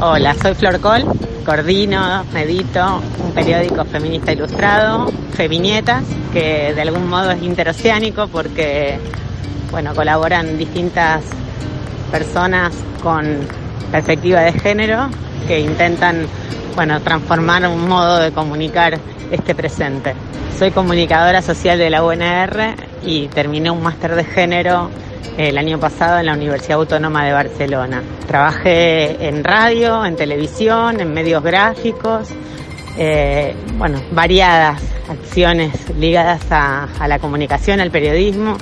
Hola, soy Flor Col, coordino, edito un periódico feminista ilustrado, Feminietas, que de algún modo es interoceánico porque, bueno, colaboran distintas personas con perspectiva de género que intentan, bueno, transformar un modo de comunicar este presente. Soy comunicadora social de la UNR y terminé un máster de género el año pasado en la Universidad Autónoma de Barcelona. Trabajé en radio, en televisión, en medios gráficos, eh, bueno, variadas acciones ligadas a, la comunicación, al periodismo.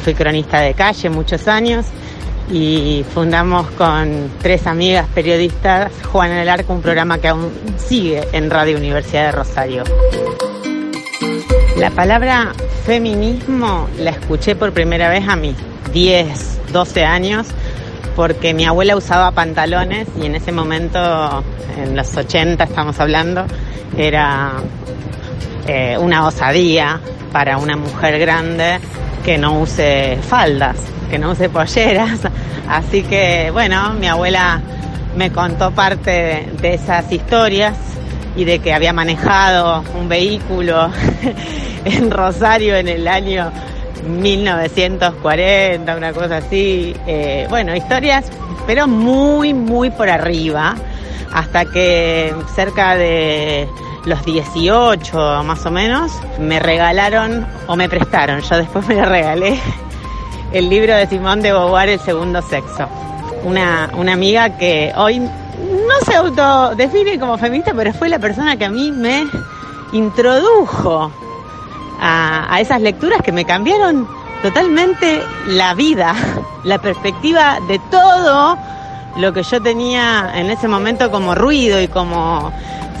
Fui cronista de calle muchos años y fundamos con tres amigas periodistas, Juana del Arco, un programa que aún sigue en Radio Universidad de Rosario. La palabra feminismo la escuché por primera vez a mis 10, 12 años porque mi abuela usaba pantalones y en ese momento, en los 80 estamos hablando, era eh, una osadía para una mujer grande que no use faldas, que no use polleras. Así que, bueno, mi abuela me contó parte de, de esas historias y de que había manejado un vehículo en Rosario en el año 1940, una cosa así. Eh, bueno, historias, pero muy, muy por arriba, hasta que cerca de los 18 más o menos, me regalaron o me prestaron, yo después me lo regalé, el libro de Simón de Beauvoir, El Segundo Sexo. Una, una amiga que hoy no se autodefine como feminista, pero fue la persona que a mí me introdujo a, a, esas lecturas que me cambiaron totalmente la vida, la perspectiva de todo lo que yo tenía en ese momento como ruido y como,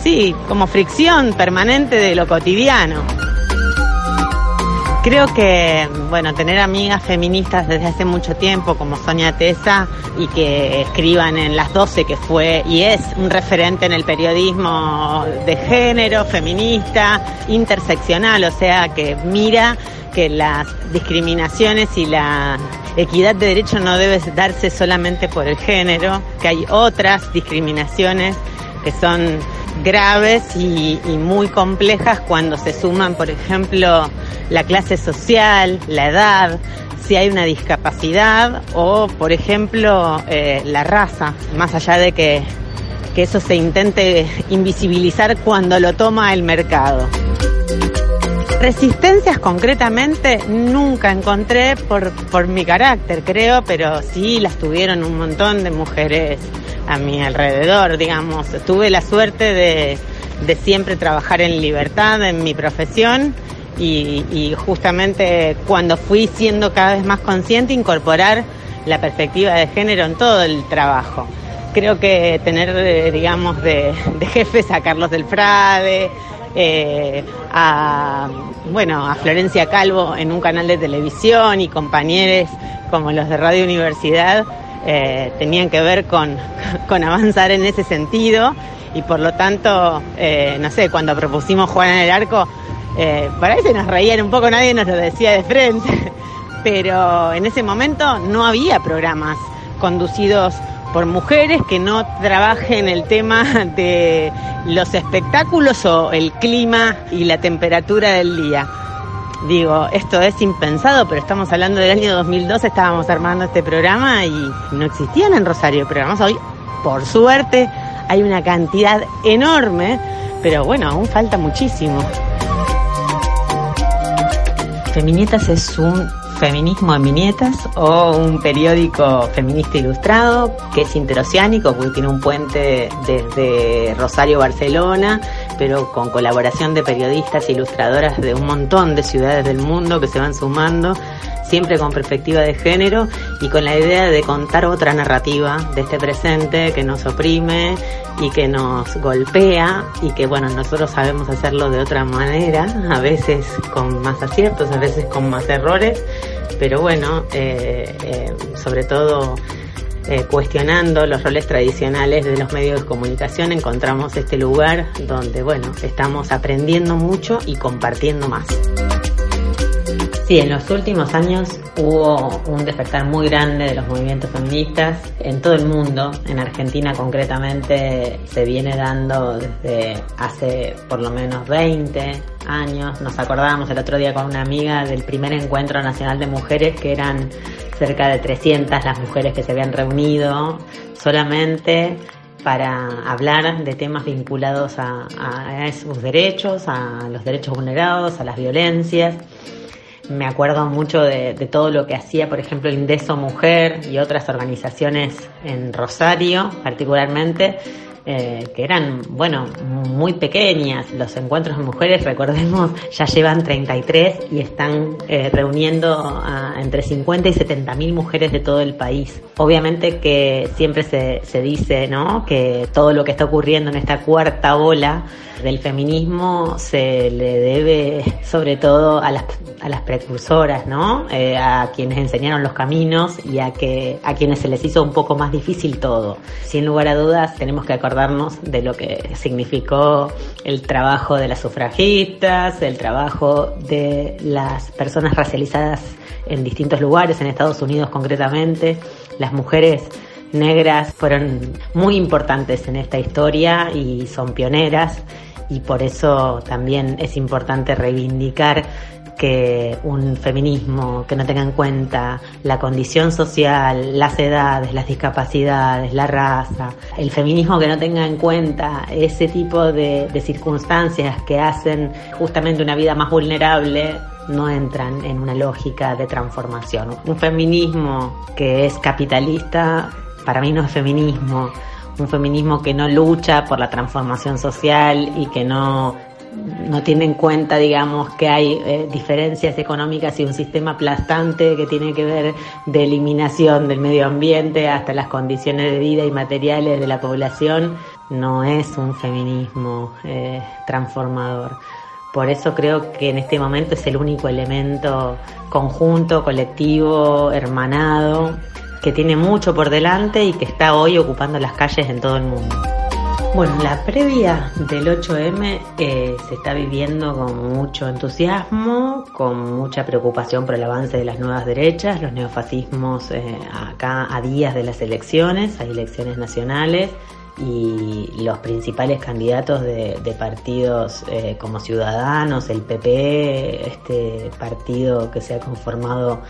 sí, como fricción permanente de lo cotidiano. Creo que, bueno, tener amigas feministas desde hace mucho tiempo, como Sonia Tesa, y que escriban en Las 12, que fue y es un referente en el periodismo de género, feminista, interseccional, o sea, que mira que las discriminaciones y la equidad de derecho no debe darse solamente por el género, que hay otras discriminaciones que son graves y, muy complejas cuando se suman, por ejemplo, la clase social, la edad, si hay una discapacidad o, por ejemplo, eh, la raza, más allá de que, que eso se intente invisibilizar cuando lo toma el mercado. Resistencias concretamente nunca encontré por, por mi carácter, creo, pero sí las tuvieron un montón de mujeres a mi alrededor, digamos. Tuve la suerte de, de siempre trabajar en libertad en mi profesión y, justamente cuando fui siendo cada vez más consciente incorporar la perspectiva de género en todo el trabajo. Creo que tener, eh, digamos, de, de jefes a Carlos del Frade, eh, a, bueno, a Florencia Calvo en un canal de televisión y compañeros como los de Radio Universidad eh, tenían que ver con, con, avanzar en ese sentido y por lo tanto, eh, no sé, cuando propusimos jugar en el arco, eh, por ahí se nos reían un poco, nadie nos lo decía de frente, pero en ese momento no había programas conducidos por mujeres que no trabajen el tema de los espectáculos o el clima y la temperatura del día. Digo, esto es impensado, pero estamos hablando del año 2012, estábamos armando este programa y no existían en Rosario programas. Hoy, por suerte, hay una cantidad enorme, pero bueno, aún falta muchísimo. Feminietas es un Feminismo en Viñetas o un periódico feminista ilustrado que es interoceánico porque tiene un puente desde Rosario, Barcelona, pero con colaboración de periodistas ilustradoras de un montón de ciudades del mundo que se van sumando, siempre con perspectiva de género y con la idea de contar otra narrativa de este presente que nos oprime y que nos golpea y que bueno, nosotros sabemos hacerlo de otra manera, a veces con más aciertos, a veces con más errores, pero bueno, eh, eh, sobre todo eh, cuestionando los roles tradicionales de los medios de comunicación, encontramos este lugar donde, bueno, estamos aprendiendo mucho y compartiendo más. Sí, en los últimos años hubo un despertar muy grande de los movimientos feministas en todo el mundo. En Argentina concretamente se viene dando desde hace por lo menos 20 años. Nos acordábamos el otro día con una amiga del primer encuentro nacional de mujeres que eran cerca de 300 las mujeres que se habían reunido solamente para hablar de temas vinculados a, a esos derechos, a los derechos vulnerados, a las violencias me acuerdo mucho de, todo lo que hacía, por ejemplo, Indeso Mujer y otras organizaciones en Rosario, particularmente, eh, que eran, bueno, muy pequeñas. Los encuentros de mujeres, recordemos, ya llevan 33 y están eh, reuniendo a entre 50 y 70 mil mujeres de todo el país. Obviamente que siempre se, se dice, ¿no? Que todo lo que está ocurriendo en esta cuarta ola del feminismo se le debe sobre todo a las, a las precursoras, ¿no? Eh, a quienes enseñaron los caminos y a, que, a quienes se les hizo un poco más difícil todo. Sin lugar a dudas, tenemos que de lo que significó el trabajo de las sufragistas, el trabajo de las personas racializadas en distintos lugares, en Estados Unidos concretamente, las mujeres negras fueron muy importantes en esta historia y son pioneras y por eso también es importante reivindicar que un feminismo que no tenga en cuenta la condición social, las edades, las discapacidades, la raza, el feminismo que no tenga en cuenta ese tipo de, circunstancias que hacen justamente una vida más vulnerable, no entran en una lógica de transformación. Un feminismo que es capitalista, para mí no es feminismo un feminismo que no lucha por la transformación social y que no, no tiene en cuenta, digamos, que hay eh, diferencias económicas y un sistema aplastante que tiene que ver de eliminación del medio ambiente hasta las condiciones de vida y materiales de la población, no es un feminismo eh, transformador. Por eso creo que en este momento es el único elemento conjunto, colectivo, hermanado, que tiene mucho por delante y que está hoy ocupando las calles en todo el mundo. Bueno, la previa del 8M eh, se está viviendo con mucho entusiasmo, con mucha preocupación por el avance de las nuevas derechas, los neofascismos eh, acá a días de las elecciones, hay elecciones nacionales y los principales candidatos de, partidos eh, como Ciudadanos, el PP, este partido que se ha conformado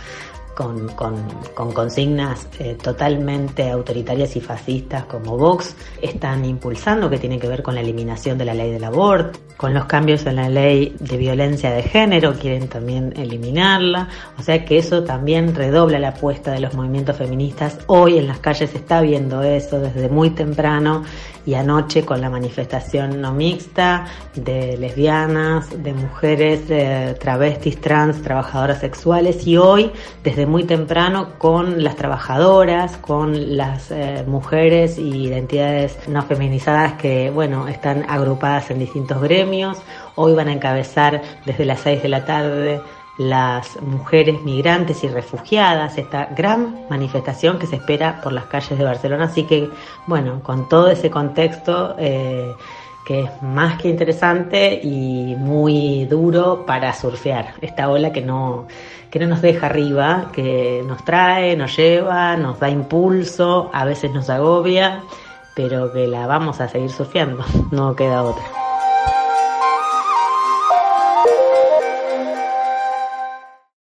con, con, consignas eh, totalmente autoritarias y fascistas como Vox están impulsando, que tiene que ver con la eliminación de la ley del aborto, con los cambios en la ley de violencia de género, quieren también eliminarla, o sea que eso también redobla la apuesta de los movimientos feministas. Hoy en las calles se está viendo eso desde muy temprano y anoche con la manifestación no mixta de lesbianas, de mujeres, travestis, trans, trabajadoras sexuales y hoy desde muy temprano con las trabajadoras, con las eh, mujeres y identidades no feminizadas que, bueno, están agrupadas en distintos gremios. Hoy van a encabezar desde las 6 de la tarde las mujeres migrantes y refugiadas, esta gran manifestación que se espera por las calles de Barcelona. Así que, bueno, con todo ese contexto eh, que es más que interesante y muy duro para surfear esta ola que no, que no nos deja arriba, que nos trae, nos lleva, nos da impulso, a veces nos agobia, pero que la vamos a seguir surfeando, no queda otra.